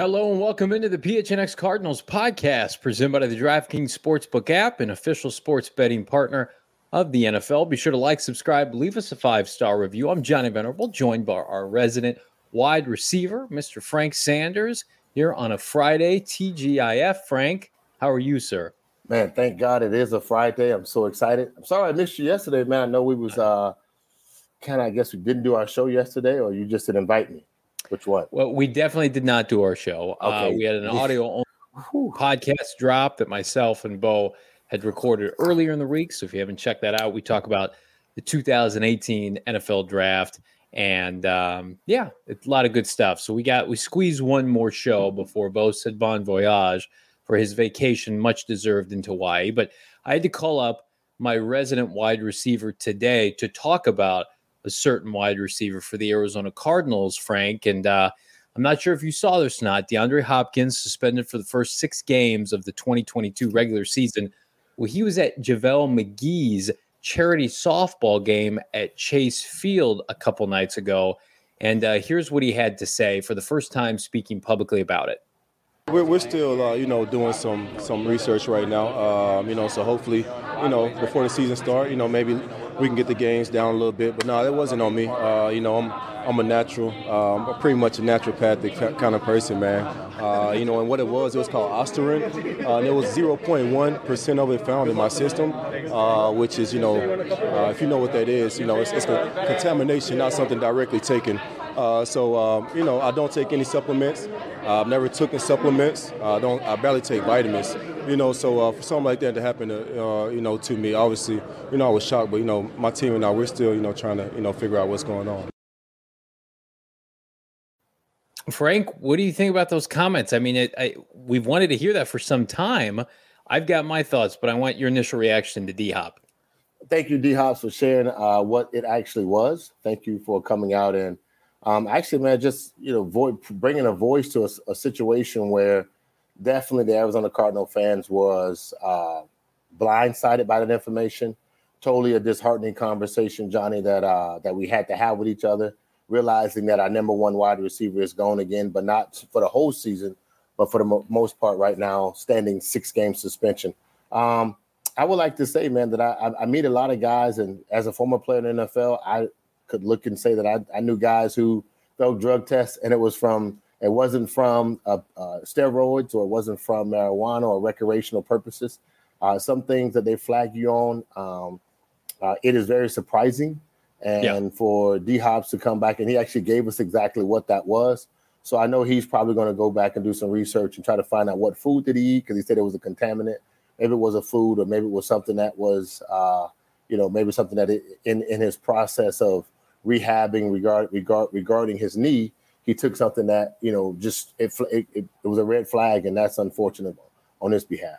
Hello and welcome into the PHNX Cardinals podcast presented by the DraftKings Sportsbook app, an official sports betting partner of the NFL. Be sure to like, subscribe, leave us a five star review. I'm Johnny Venerable, joined by our resident wide receiver, Mr. Frank Sanders, here on a Friday. TGIF. Frank, how are you, sir? Man, thank God it is a Friday. I'm so excited. I'm sorry I missed you yesterday, man. I know we was uh kind of I guess we didn't do our show yesterday, or you just didn't invite me. Which one? Well, we definitely did not do our show. Uh, okay. Uh, we had an audio podcast drop that myself and Bo had recorded earlier in the week. So if you haven't checked that out, we talk about the 2018 NFL draft. And um, yeah, it's a lot of good stuff. So we got we squeezed one more show before Bo said bon voyage for his vacation, much deserved into Hawaii. But I had to call up my resident wide receiver today to talk about a certain wide receiver for the Arizona Cardinals, Frank. And uh, I'm not sure if you saw this or not. DeAndre Hopkins suspended for the first six games of the 2022 regular season. Well, he was at JaVale McGee's charity softball game at Chase Field a couple nights ago. And uh, here's what he had to say for the first time speaking publicly about it. We're, we're still, uh, you know, doing some some research right now. Um, you know, so hopefully, you know, before the season start, you know, maybe we can get the games down a little bit. But no, it wasn't on me. Uh, you know, I'm I'm a natural, um, I'm pretty much a naturopathic kind of person, man. Uh, you know, and what it was, it was called Ostarine. Uh, and it was 0.1% of it found in my system, uh, which is, you know, uh, if you know what that is, you know, it's, it's a contamination, not something directly taken. Uh, so, um, you know, I don't take any supplements. I've never taken supplements. I don't. I barely take vitamins. You know, so uh, for something like that to happen, to, uh, you know, to me, obviously, you know, I was shocked. But you know, my team and I, we're still, you know, trying to, you know, figure out what's going on. Frank, what do you think about those comments? I mean, it, I, we've wanted to hear that for some time. I've got my thoughts, but I want your initial reaction to D Hop. Thank you, D Hop, for sharing uh, what it actually was. Thank you for coming out and um, actually, man, just you know, vo- bringing a voice to a, a, situation where definitely the Arizona Cardinal fans was uh, blindsided by that information. Totally a disheartening conversation, Johnny, that uh, that we had to have with each other realizing that our number one wide receiver is gone again, but not for the whole season, but for the mo- most part right now, standing six game suspension. Um, I would like to say, man, that I, I, meet a lot of guys, and as a former player in the NFL, I could look and say that I, I knew guys who failed drug tests, and it was from it wasn't from uh, uh, steroids or it wasn't from marijuana or recreational purposes. Uh, some things that they flag you on, um, uh, it is very surprising and yeah. for D Hops to come back and he actually gave us exactly what that was. So I know he's probably going to go back and do some research and try to find out what food did he eat because he said it was a contaminant. Maybe it was a food or maybe it was something that was, uh, you know, maybe something that it, in in his process of rehabbing regard regard regarding his knee, he took something that you know just it it, it was a red flag and that's unfortunate on his behalf.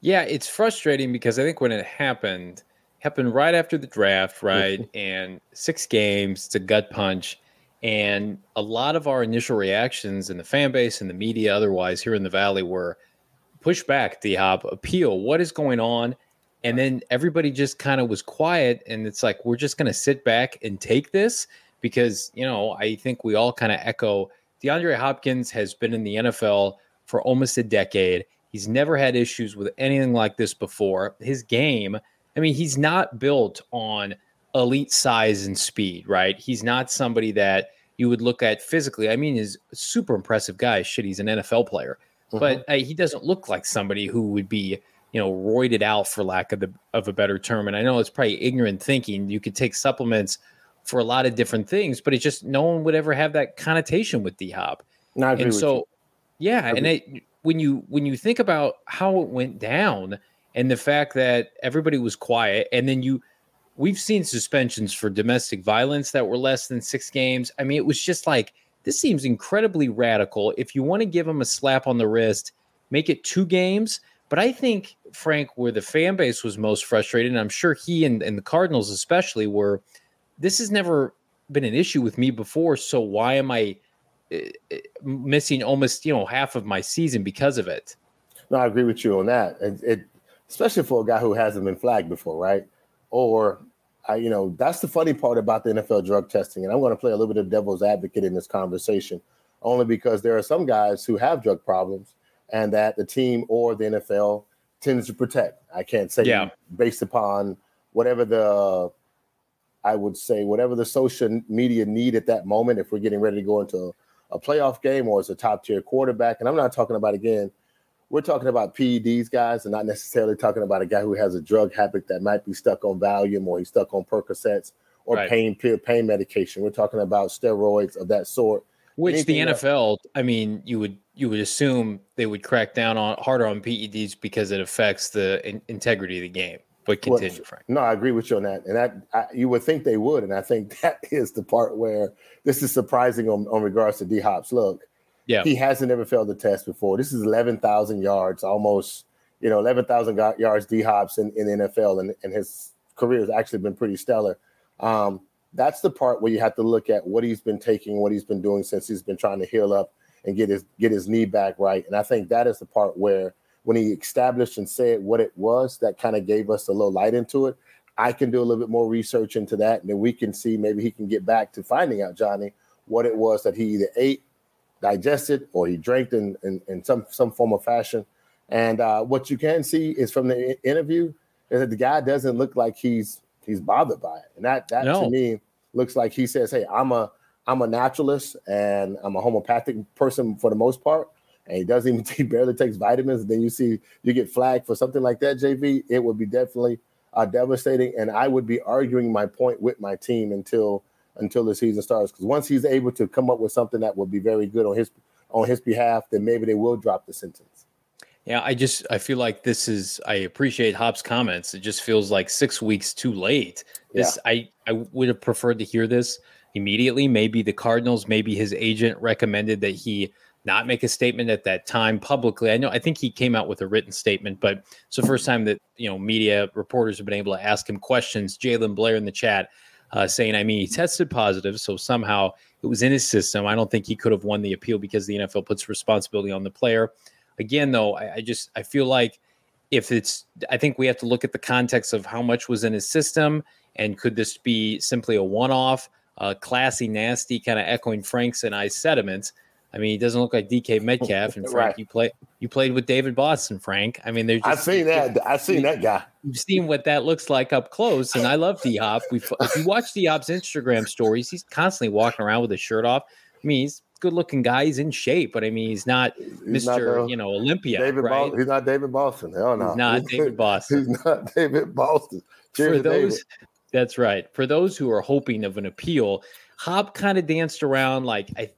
Yeah, it's frustrating because I think when it happened happened right after the draft, right? And six games, it's a gut punch. And a lot of our initial reactions in the fan base and the media, otherwise, here in the Valley were push back, D Hop, appeal. What is going on? And then everybody just kind of was quiet. And it's like, we're just going to sit back and take this because, you know, I think we all kind of echo DeAndre Hopkins has been in the NFL for almost a decade. He's never had issues with anything like this before. His game I mean, he's not built on elite size and speed, right? He's not somebody that you would look at physically. I mean, he's a super impressive guy. Shit, he's an NFL player, mm-hmm. but uh, he doesn't look like somebody who would be, you know, roided out for lack of the of a better term. And I know it's probably ignorant thinking. You could take supplements for a lot of different things, but it's just no one would ever have that connotation with D Hop. And so, yeah, and it, when you when you think about how it went down and the fact that everybody was quiet, and then you, we've seen suspensions for domestic violence that were less than six games. I mean, it was just like this seems incredibly radical. If you want to give him a slap on the wrist, make it two games. But I think, Frank, where the fan base was most frustrated, and I'm sure he and, and the Cardinals especially were, this has never been an issue with me before. So why am I uh, missing almost you know half of my season because of it? No, I agree with you on that. It, it especially for a guy who hasn't been flagged before, right? Or I, you know, that's the funny part about the NFL drug testing. And I'm going to play a little bit of devil's advocate in this conversation, only because there are some guys who have drug problems and that the team or the NFL tends to protect. I can't say yeah. based upon whatever the, I would say, whatever the social media need at that moment, if we're getting ready to go into a playoff game or as a top tier quarterback. And I'm not talking about, again, we're talking about PEDs guys and not necessarily talking about a guy who has a drug habit that might be stuck on Valium or he's stuck on Percocets or right. pain pain medication. We're talking about steroids of that sort. Which the NFL? I mean, you would you would assume they would crack down on harder on PEDs because it affects the in- integrity of the game. But continue, well, Frank. No, I agree with you on that, and that I, you would think they would, and I think that is the part where this is surprising on, on regards to D Hop's look. Yeah. He hasn't ever failed the test before. This is 11,000 yards, almost, you know, 11,000 yards D hops in, in the NFL, and, and his career has actually been pretty stellar. Um, that's the part where you have to look at what he's been taking, what he's been doing since he's been trying to heal up and get his get his knee back right. And I think that is the part where when he established and said what it was, that kind of gave us a little light into it. I can do a little bit more research into that, and then we can see maybe he can get back to finding out, Johnny, what it was that he either ate digested or he drank in, in, in some some form of fashion. And uh, what you can see is from the interview is that the guy doesn't look like he's he's bothered by it, and that that no. to me looks like he says, "Hey, I'm a I'm a naturalist and I'm a homeopathic person for the most part." And he doesn't even he barely takes vitamins. And then you see you get flagged for something like that, JV. It would be definitely uh, devastating, and I would be arguing my point with my team until until the season starts. Because once he's able to come up with something that will be very good on his on his behalf, then maybe they will drop the sentence. Yeah, I just I feel like this is I appreciate Hop's comments. It just feels like six weeks too late. This yeah. I I would have preferred to hear this immediately. Maybe the Cardinals, maybe his agent recommended that he not make a statement at that time publicly. I know I think he came out with a written statement, but it's the first time that you know media reporters have been able to ask him questions. Jalen Blair in the chat uh, saying, I mean, he tested positive, so somehow it was in his system. I don't think he could have won the appeal because the NFL puts responsibility on the player. Again, though, I, I just I feel like if it's, I think we have to look at the context of how much was in his system, and could this be simply a one-off, uh, classy, nasty, kind of echoing Frank's and I sentiments. I mean, he doesn't look like DK Metcalf. And Frank, right. you play you played with David Boston, Frank. I mean, there's I've seen that. I've seen that guy. You've seen what that looks like up close, and I love D Hop. We if you watch D Hop's Instagram stories, he's constantly walking around with his shirt off. I mean, he's good looking guy. He's in shape, but I mean, he's not he's Mr. Not, you know Olympia. David right? Boston. He's not David Boston. Hell no. He's not David Boston. he's not David Boston. Cheers For those, David. that's right. For those who are hoping of an appeal, Hop kind of danced around like I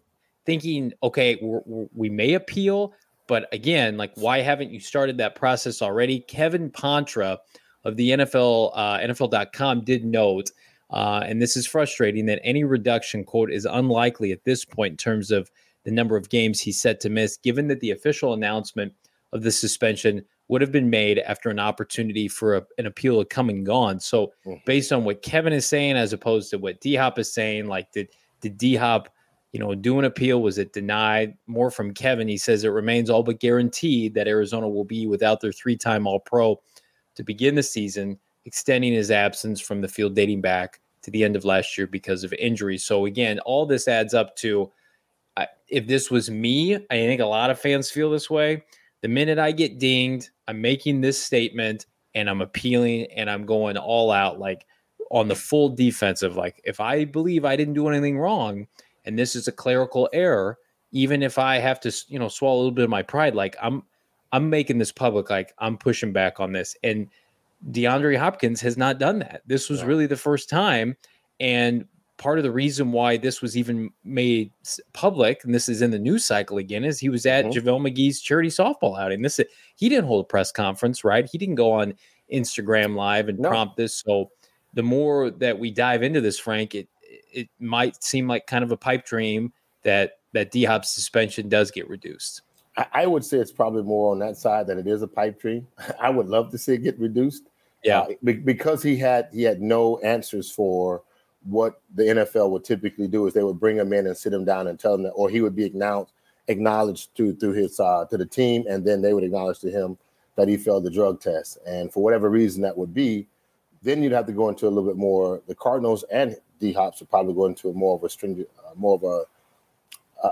thinking, okay, we're, we're, we may appeal, but again, like, why haven't you started that process already? Kevin Patra of the NFL, uh, NFL.com did note, uh, and this is frustrating, that any reduction, quote, is unlikely at this point in terms of the number of games he's set to miss, given that the official announcement of the suspension would have been made after an opportunity for a, an appeal had come and gone. So, mm. based on what Kevin is saying, as opposed to what D Hop is saying, like, did, did D Hop you know, do an appeal. Was it denied? More from Kevin. He says it remains all but guaranteed that Arizona will be without their three time All Pro to begin the season, extending his absence from the field dating back to the end of last year because of injury. So, again, all this adds up to uh, if this was me, I think a lot of fans feel this way. The minute I get dinged, I'm making this statement and I'm appealing and I'm going all out, like on the full defensive. Like, if I believe I didn't do anything wrong, and this is a clerical error, even if I have to, you know, swallow a little bit of my pride, like I'm I'm making this public, like I'm pushing back on this. And DeAndre Hopkins has not done that. This was really the first time. And part of the reason why this was even made public, and this is in the news cycle again, is he was at mm-hmm. JaVale McGee's charity softball outing. This he didn't hold a press conference, right? He didn't go on Instagram Live and no. prompt this. So the more that we dive into this, Frank, it it might seem like kind of a pipe dream that that D Hop's suspension does get reduced. I, would say it's probably more on that side than it is a pipe dream. I would love to see it get reduced. Yeah, uh, because he had he had no answers for what the NFL would typically do is they would bring him in and sit him down and tell him that, or he would be acknowledged acknowledged to through his uh, to the team, and then they would acknowledge to him that he failed the drug test. And for whatever reason that would be, then you'd have to go into a little bit more. The Cardinals and D Hops would probably go into a more of a stringent, uh, more of a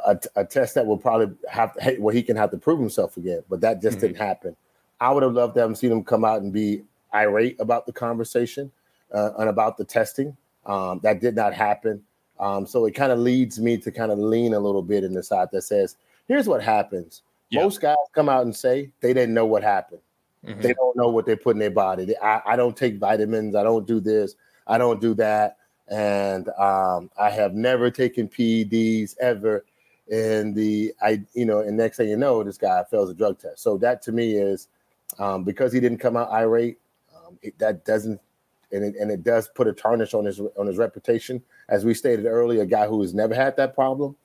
a, a, test that will probably have to, where he can have to prove himself again. But that just mm-hmm. didn't happen. I would have loved to have seen him come out and be irate about the conversation uh, and about the testing. Um, that did not happen. Um, so it kind of leads me to kind of lean a little bit in the side that says, here's what happens. Yeah. Most guys come out and say they didn't know what happened. Mm-hmm. They don't know what they put in their body. They, I, I, don't take vitamins. I don't do this. I don't do that. And um, I have never taken PEDs ever. And the I, you know, and next thing you know, this guy fails a drug test. So that to me is um, because he didn't come out irate. It, that doesn't and it, and it does put a tarnish on his on his reputation. As we stated earlier, a guy who has never had that problem.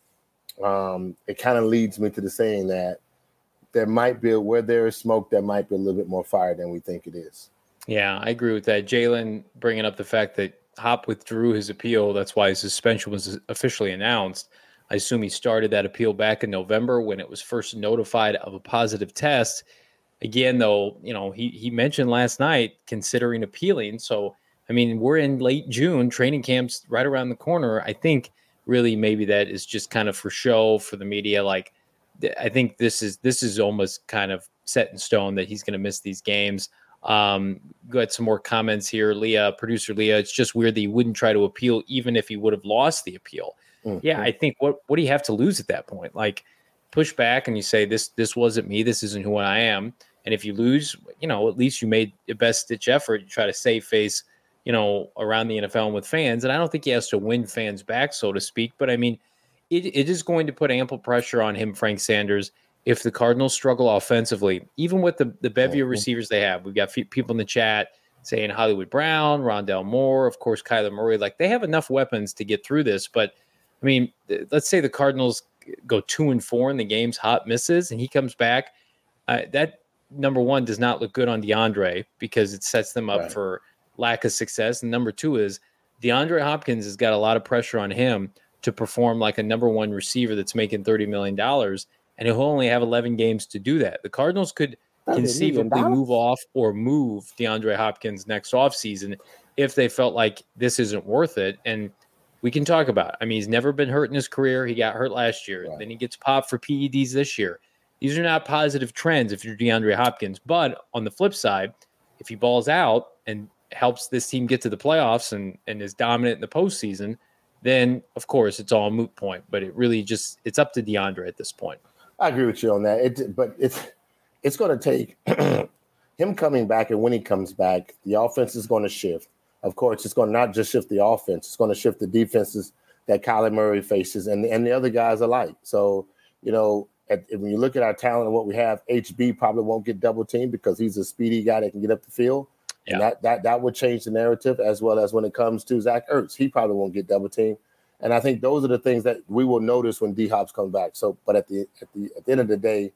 Um, it kind of leads me to the saying that there might be where there is smoke, there might be a little bit more fire than we think it is. Yeah, I agree with that. Jalen bringing up the fact that Hop withdrew his appeal. That's why his suspension was officially announced. I assume he started that appeal back in November when it was first notified of a positive test again, though, you know, he he mentioned last night considering appealing. So, I mean, we're in late June, training camps right around the corner. I think really maybe that is just kind of for show for the media. Like, I think this is this is almost kind of set in stone that he's going to miss these games. Um, got some more comments here, Leah, producer Leah. It's just weird that he wouldn't try to appeal, even if he would have lost the appeal. Mm-hmm. Yeah, I think what what do you have to lose at that point? Like, push back and you say this this wasn't me, this isn't who I am. And if you lose, you know, at least you made the best stitch effort. You try to save face, you know, around the NFL and with fans. And I don't think he has to win fans back, so to speak. But I mean, it, it is going to put ample pressure on him, Frank Sanders, if the Cardinals struggle offensively, even with the, the bevy of mm-hmm. receivers they have. We've got people in the chat saying Hollywood Brown, Rondale Moore, of course, Kyler Murray. Like they have enough weapons to get through this. But I mean, let's say the Cardinals go two and four in the games, Hop misses, and he comes back. Uh, that number one does not look good on DeAndre because it sets them up right. for lack of success. And number two is DeAndre Hopkins has got a lot of pressure on him to perform like a number one receiver that's making $30 million. And he'll only have 11 games to do that. The Cardinals could conceivably move off or move DeAndre Hopkins next offseason if they felt like this isn't worth it. And we can talk about. I mean, he's never been hurt in his career. He got hurt last year. Right. Then he gets popped for PEDs this year. These are not positive trends if you're DeAndre Hopkins. But on the flip side, if he balls out and helps this team get to the playoffs and, and is dominant in the postseason, then of course it's all a moot point. But it really just it's up to DeAndre at this point. I agree with you on that. It, but it's it's going to take him coming back, and when he comes back, the offense is going to shift. Of course, it's going to not just shift the offense; it's going to shift the defenses that Kyler Murray faces and and the other guys alike. So you know, at, when you look at our talent and what we have, HB probably won't get double teamed because he's a speedy guy that can get up the field. Yeah. And that, that that would change the narrative as well as when it comes to Zach Ertz. He probably won't get double teamed. And I think those are the things that we will notice when D Hops comes back. So, but at the at the at the end of the day,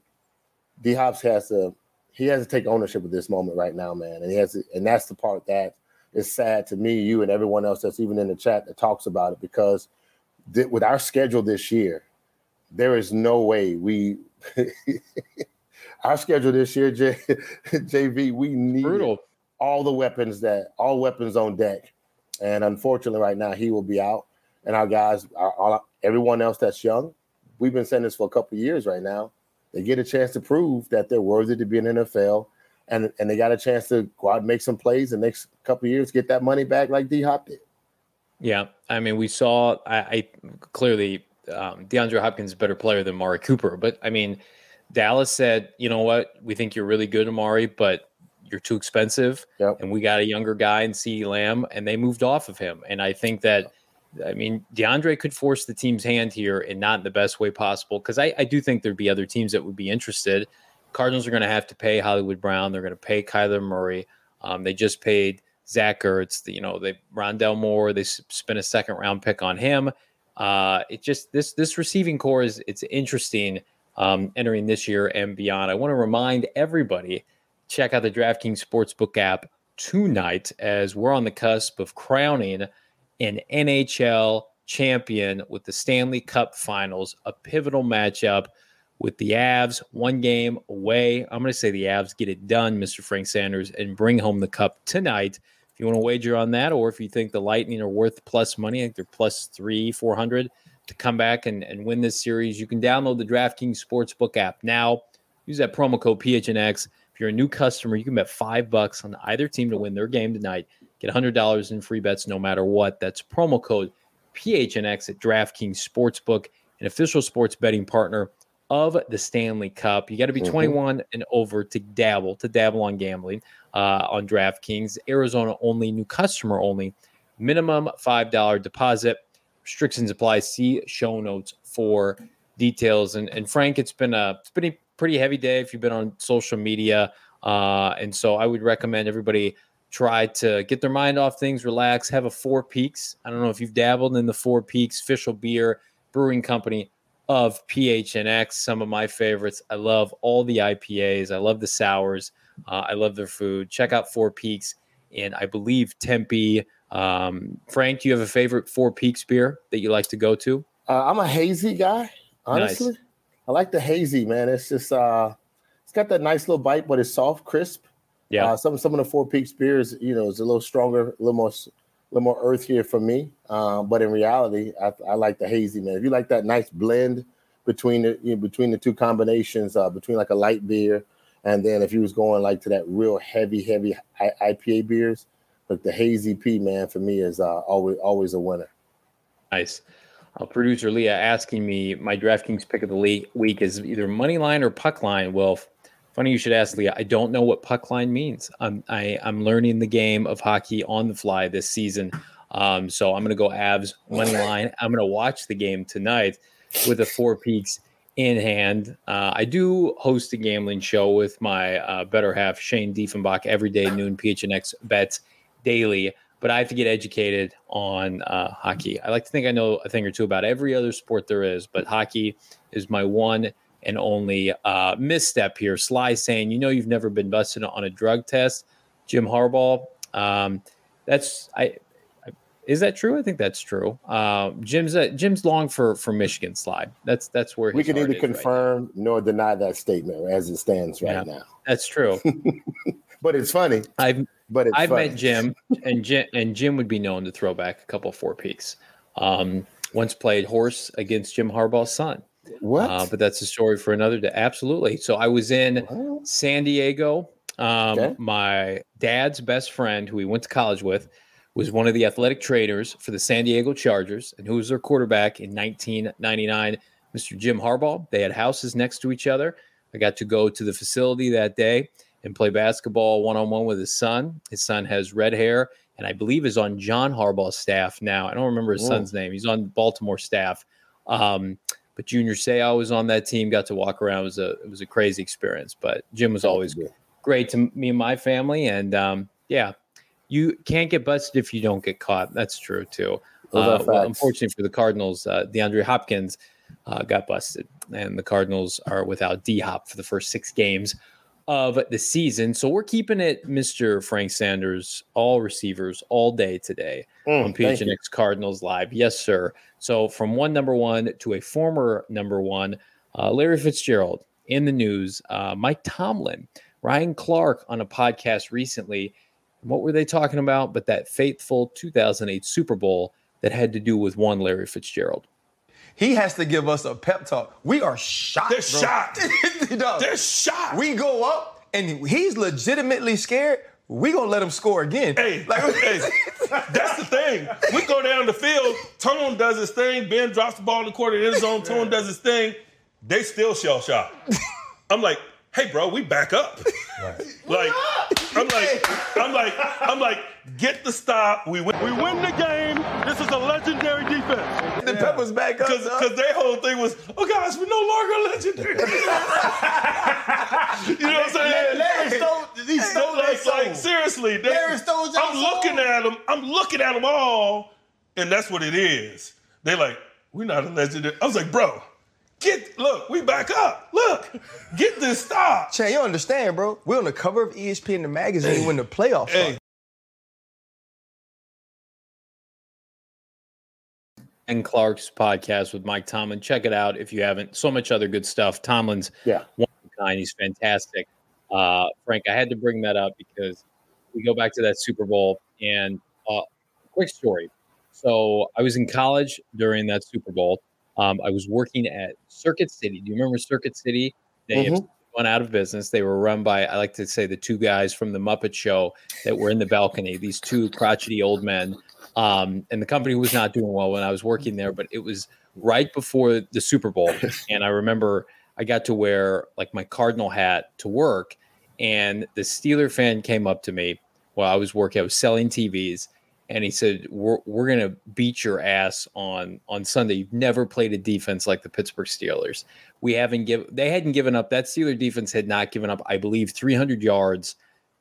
D Hops has to he has to take ownership of this moment right now, man. And he has to, and that's the part that is sad to me, you and everyone else that's even in the chat that talks about it because th- with our schedule this year, there is no way we our schedule this year, J, JV, we need all the weapons that all weapons on deck. And unfortunately, right now he will be out. And our guys, our, our, everyone else that's young, we've been saying this for a couple of years right now. They get a chance to prove that they're worthy to be in NFL, and and they got a chance to go out and make some plays the next couple of years, get that money back like D Hop did. Yeah, I mean, we saw. I, I clearly um, DeAndre Hopkins is a better player than Mari Cooper. But I mean, Dallas said, you know what? We think you're really good, Amari, but you're too expensive. Yep. And we got a younger guy in CeeDee Lamb, and they moved off of him. And I think that I mean, DeAndre could force the team's hand here and not in the best way possible because I, I do think there'd be other teams that would be interested. Cardinals are going to have to pay Hollywood Brown. They're going to pay Kyler Murray. Um, they just paid Zach Ertz. You know, they Rondale Moore. They spent a second round pick on him. Uh, it just this this receiving corps is it's interesting um, entering this year and beyond. I want to remind everybody check out the DraftKings Sportsbook app tonight as we're on the cusp of crowning an NHL champion with the Stanley Cup Finals, a pivotal matchup with the Avs, one game away. I'm going to say the Avs get it done, Mr. Frank Sanders, and bring home the cup tonight. If you want to wager on that, or if you think the Lightning are worth plus money, I think they're plus three, 400 to come back and, and win this series, you can download the DraftKings Sportsbook app now. Use that promo code PHNX. If you're a new customer, you can bet five bucks on either team to win their game tonight. Get $100 in free bets no matter what. That's promo code PHNX at DraftKings Sportsbook, an official sports betting partner of the Stanley Cup. You got to be mm-hmm. 21 and over to dabble, to dabble on gambling uh, on DraftKings. Arizona only, new customer only, minimum $5 deposit. Restrictions apply. See show notes for details. And, and Frank, it's been a it's been a pretty heavy day if you've been on social media. Uh, and so I would recommend everybody try to get their mind off things, relax, have a Four Peaks. I don't know if you've dabbled in the Four Peaks official beer brewing company of PHNX. Some of my favorites. I love all the IPAs. I love the sours. Uh, I love their food. Check out Four Peaks in, I believe, Tempe. Um, Frank, do you have a favorite Four Peaks beer that you like to go to? Uh, I'm a hazy guy, honestly. Nice. I like the hazy, man. It's just uh, it's got that nice little bite, but it's soft, crisp. Yeah. Uh, some some of the Four Peaks beers, you know, is a little stronger, a little more, little more earthier for me. Uh, but in reality, I, I, like the hazy man. If you like that nice blend between the you know, between the two combinations, uh, between like a light beer, and then if you was going like to that real heavy, heavy IPA beers, like the hazy P man for me is uh, always always a winner. Nice. Uh, producer Leah asking me my DraftKings pick of the week is either money line or puck line. Well, Funny you should ask, Leah. I don't know what puck line means. I'm I, am i am learning the game of hockey on the fly this season. Um, so I'm going to go Avs money line. I'm going to watch the game tonight with the Four Peaks in hand. Uh, I do host a gambling show with my uh, better half Shane Diefenbach every day noon PHNX bets daily. But I have to get educated on uh, hockey. I like to think I know a thing or two about every other sport there is, but hockey is my one and only uh, misstep here. Sly saying, you know, you've never been busted on a drug test. Jim Harbaugh. Um, that's I, I, Is that true? I think that's true. Uh, Jim's uh, Jim's long for for Michigan slide. That's that's where we can neither confirm right nor deny that statement as it stands right yeah, now. That's true. but it's funny. I've but I've funny. met Jim, and Jim and Jim would be known to throw back a couple four peaks. Um, once played horse against Jim Harbaugh's son. What? Uh, but that's a story for another day. Absolutely. So I was in? San Diego. Um, okay. My dad's best friend, who he went to college with, was one of the athletic trainers for the San Diego Chargers, and who was their quarterback in 1999, Mr. Jim Harbaugh. They had houses next to each other. I got to go to the facility that day and play basketball one on one with his son. His son has red hair and I believe is on John Harbaugh's staff now. I don't remember his Whoa. son's name. He's on Baltimore staff. Um, but Junior Seau was on that team, got to walk around. It was a it was a crazy experience. But Jim was always great to me and my family. And um, yeah, you can't get busted if you don't get caught. That's true too. Uh, well, unfortunately for the Cardinals, uh, DeAndre Hopkins uh, got busted, and the Cardinals are without D Hop for the first six games of the season. So we're keeping it, Mr. Frank Sanders, all receivers all day today mm, on PHNX Cardinals Live. Yes, sir. So from one number one to a former number one, uh, Larry Fitzgerald in the news, uh, Mike Tomlin, Ryan Clark on a podcast recently. What were they talking about? But that fateful 2008 Super Bowl that had to do with one Larry Fitzgerald. He has to give us a pep talk. We are shocked. They're bro. shocked. They're shocked. We go up and he's legitimately scared. We gonna let him score again. Hey, like, hey, that's the thing. We go down the field. Tone does his thing. Ben drops the ball in the quarter end zone. Tone does his thing. They still shell shocked. I'm like, hey, bro, we back up. Like, I'm like, I'm like, I'm like, get the stop. We win. We win the game. This is a legendary defense. The Peppers back up. Because dog. their whole thing was, oh guys, we're no longer legendary. you know what I'm saying? Larry stole, he stole that like, like, seriously, they- Larry stole y'all I'm soul. looking at them. I'm looking at them all, and that's what it is. They like, we're not a legendary. I was like, bro, get look, we back up. Look, get this stop. Chan, you understand, bro. We're on the cover of ESPN the magazine when the playoffs Hey, and Clark's podcast with Mike Tomlin. Check it out if you haven't. So much other good stuff. Tomlin's Yeah. one of kind. He's fantastic. Uh, Frank, I had to bring that up because we go back to that Super Bowl and uh, quick story. So I was in college during that Super Bowl. Um, I was working at Circuit City. Do you remember Circuit City? They have gone out of business. They were run by, I like to say, the two guys from the Muppet Show that were in the balcony. These two crotchety old men um, and the company was not doing well when I was working there. But it was right before the Super Bowl, and I remember I got to wear like my Cardinal hat to work, and the Steeler fan came up to me while I was working. I was selling TVs, and he said, "We're we're gonna beat your ass on on Sunday. You've never played a defense like the Pittsburgh Steelers. We haven't given. They hadn't given up. That Steeler defense had not given up. I believe 300 yards."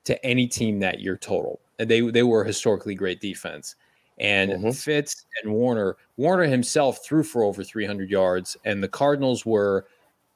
To any team that year total, and they they were a historically great defense and Mhm. Fitz and Warner. Warner himself threw for over 300 yards, and the Cardinals were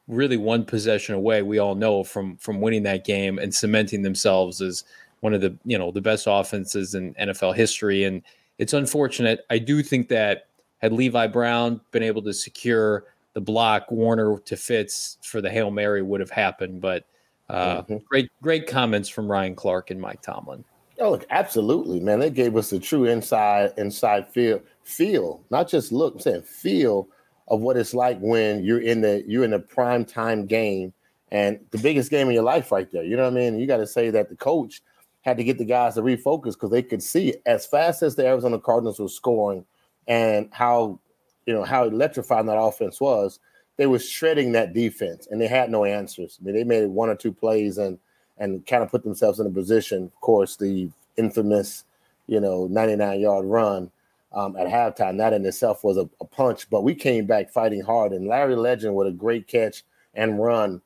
really one possession away. We all know from from winning that game and cementing themselves as one of the you know the best offenses in NFL history. And it's unfortunate. I do think that had Levi Brown been able to secure the block, Warner to Fitz for the hail mary would have happened. But uh, Mhm. great great comments from Ryan Clark and Mike Tomlin. Oh, look, absolutely, man. They gave us a true inside inside feel feel, not just look. I'm saying feel of what it's like when you're in the you're in a prime time game and the biggest game of your life right there. You know what I mean? You got to say that the coach had to get the guys to refocus because they could see it. as fast as the Arizona Cardinals were scoring and how you know how electrifying that offense was. They were shredding that defense and they had no answers. I mean, they made one or two plays and and kind of put themselves in a position. Of course, the infamous, you know, 99 yard run um, at halftime. That in itself was a, a punch, but we came back fighting hard. And Larry Legend with a great catch and run.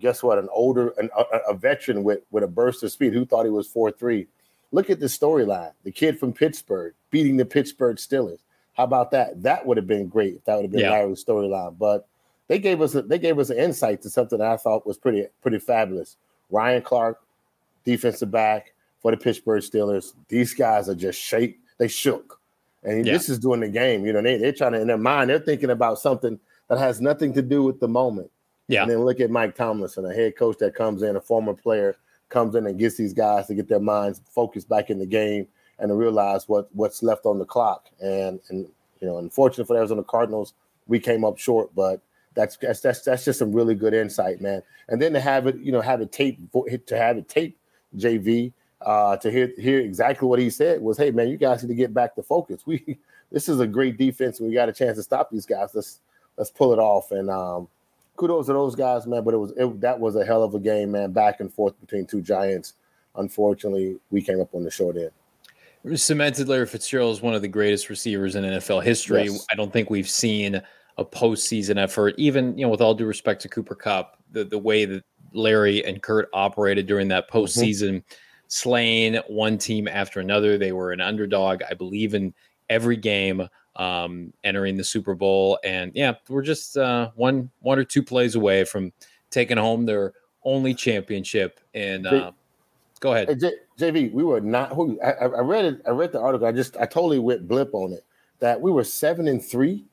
Guess what? An older, an, a, a veteran with with a burst of speed who thought he was four three. Look at the storyline. The kid from Pittsburgh beating the Pittsburgh Steelers. How about that? That would have been great if that would have been Yeah. Larry's storyline. But they gave us a, they gave us an insight to something that I thought was pretty pretty fabulous. Ryan Clark, defensive back for the Pittsburgh Steelers. These guys are just shake. They shook, and Yeah. this is doing the game. You know, they they're trying to in their mind they're thinking about something that has nothing to do with the moment. Yeah. And then look at Mike Tomlinson, a head coach that comes in, a former player comes in and gets these guys to get their minds focused back in the game and to realize what what's left on the clock. And and you know, unfortunately for the Arizona Cardinals, we came up short, but that's that's that's, that's just some really good insight, man. And then to have it, you know, have it tape to have it tape, JV, uh, to hear hear exactly what he said was, hey man, you guys need to get back to focus. We this is a great defense, we got a chance to stop these guys. Let's let's pull it off. And um, kudos to those guys, man. But it was it, that was a hell of a game, man. Back and forth between two giants. Unfortunately, we came up on the short end. cemented Larry Fitzgerald as one of the greatest receivers in NFL history. Yes. I don't think we've seen a postseason effort, even you know, with all due respect to Cooper Kupp, the the way that Larry and Kurt operated during that Mm-hmm. postseason, slaying one team after another. They were an underdog, I believe, in every game, um, entering the Super Bowl, and yeah, we're just uh, one one or two plays away from taking home their only championship. And uh, go ahead. Hey, J- JV, we were not. Who I, I I read it. I read the article. I just I totally went blip on it. That we were seven and three,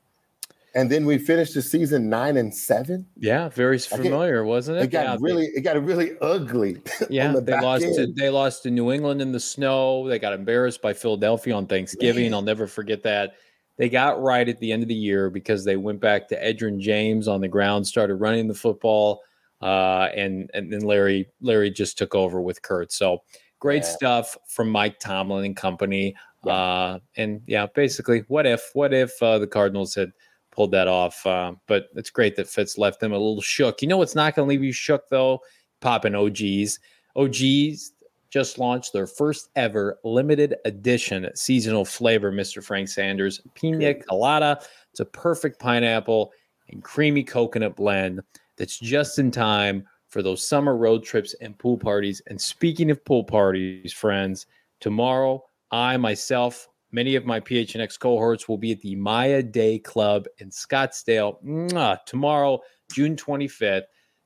and then we finished the season nine and seven. Yeah, very get- familiar, wasn't it? It got Yeah, really, it got really ugly. Yeah, the they lost to they lost to New England in the snow. They got embarrassed by Philadelphia on Thanksgiving. Man. I'll never forget that. They got right at the end of the year because they went back to Edgerrin James on the ground, started running the football, uh, and and then Larry Larry just took over with Kurt. So great Yeah. stuff from Mike Tomlin and company. Yeah. Uh, and yeah, basically, what if what if uh, the Cardinals had pulled that off. Uh, but it's great that Fitz left them a little shook. You know what's not going to leave you shook though? Popping OGs. OGs just launched their first ever limited edition seasonal flavor, Mr. Frank Sanders Pina Colada. It's a perfect pineapple and creamy coconut blend that's just in time for those summer road trips and pool parties. And speaking of pool parties, friends, tomorrow I myself, many of my PHNX cohorts will be at the Maya Day Club in Scottsdale Mwah. tomorrow, June 25th.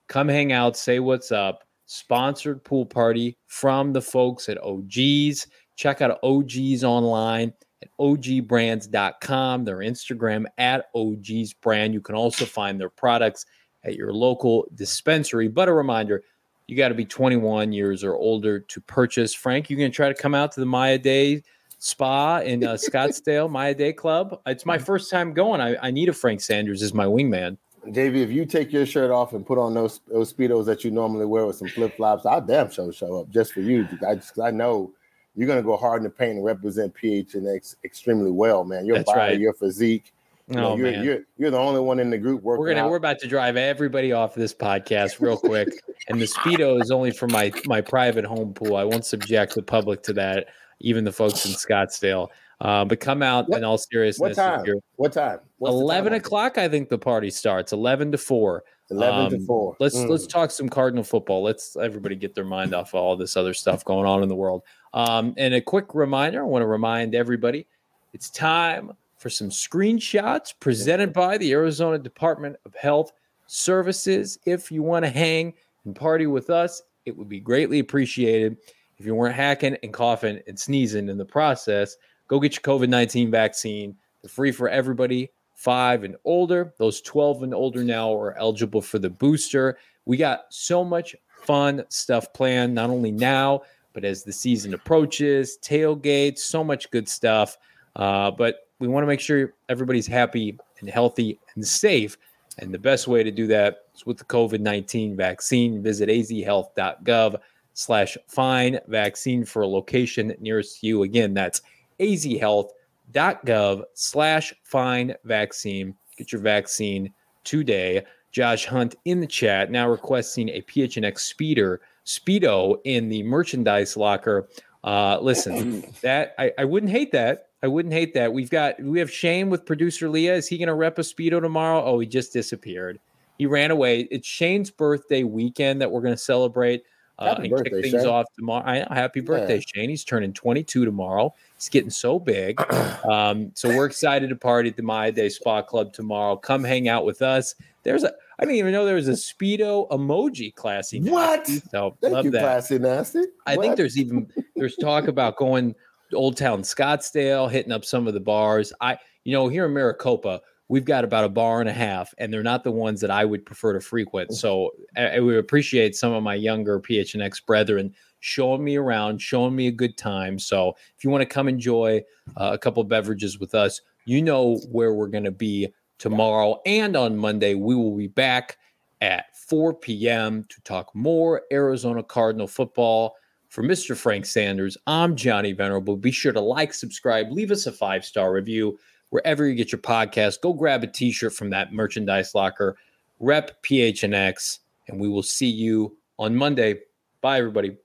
Come hang out, say what's up sponsored pool party from the folks at OGs. Check out OGs online at ogbrands.com, their Instagram at OGs brand. You can also find their products at your local dispensary. But a reminder, you got to be 21 years or older to purchase. Frank, you're going to try to come out to the Maya Day Spa in uh, Scottsdale, Maya Day Club? It's my first time going. I, I need a Frank Sanders as my wingman. Davey, if you take your shirt off and put on those those speedos that you normally wear with some flip flops, I'll damn sure show up just for you. I just I know you're gonna go hard in the paint and represent PHNX extremely well, man. Your That's body, right. your physique. You know, oh, you're, man. You're, you're the only one in the group working. We're gonna out. we're about to drive everybody off this podcast real quick, and the speedo is only for my my private home pool. I won't subject the public to that, even the folks in Scottsdale. Uh, but come out what, in all seriousness. What time? What time? What's 11 time o'clock, I think the party starts. 11 to 4. 11 um, to 4. Let's mm. let's talk some Cardinal football. Let's everybody get their mind off all this other stuff going on in the world. Um, and a quick reminder, I want to remind everybody it's time for some screenshots presented by the Arizona Department of Health Services. If you want to hang and party with us, it would be greatly appreciated if you weren't hacking and coughing and sneezing in the process Go get your COVID 19 vaccine. They're free for everybody five and older. Those 12 and older now are eligible for the booster. We got so much fun stuff planned, not only now, but as the season approaches, tailgates, so much good stuff. Uh, but we want to make sure everybody's happy and healthy and safe. And the best way to do that is with the COVID 19 vaccine. Visit azhealth.gov slash find vaccine for a location nearest you. Again, that's azhealth.gov slash find vaccine. Get your vaccine today. Josh Hunt in the chat now requesting a PHNX speeder speedo in the merchandise locker. Uh, listen, that I, I wouldn't hate that. I wouldn't hate that. We've got we have Shane with producer Leah. Is he going to rep a speedo tomorrow? Oh, he just disappeared. He ran away. It's Shane's birthday weekend that we're going to celebrate uh, and birthday, kick things Shane. off tomorrow. I, happy birthday, yeah. Shane. He's turning 22 tomorrow. He's getting so big. Um, so we're excited to party at the Maya Day Spa Club tomorrow. Come hang out with us. There's a I didn't even know there was a speedo emoji classy. Nasty. What? So Thank love you, that. classy nasty. I what? think there's even there's talk about going Old Town Scottsdale, hitting up some of the bars. I you know here in Maricopa we've got about a bar and a half, and they're not the ones that I would prefer to frequent. So I, I would appreciate some of my younger PHNX brethren showing me around, showing me a good time. So if you want to come enjoy uh, a couple beverages with us, you know where we're going to be tomorrow and on Monday. We will be back at 4 p.m. to talk more Arizona Cardinal football. For Mr. Frank Sanders, I'm Johnny Venerable. Be sure to like, subscribe, leave us a five star review wherever you get your podcast. Go grab a t shirt from that merchandise locker, rep PHNX, and we will see you on Monday. Bye, everybody.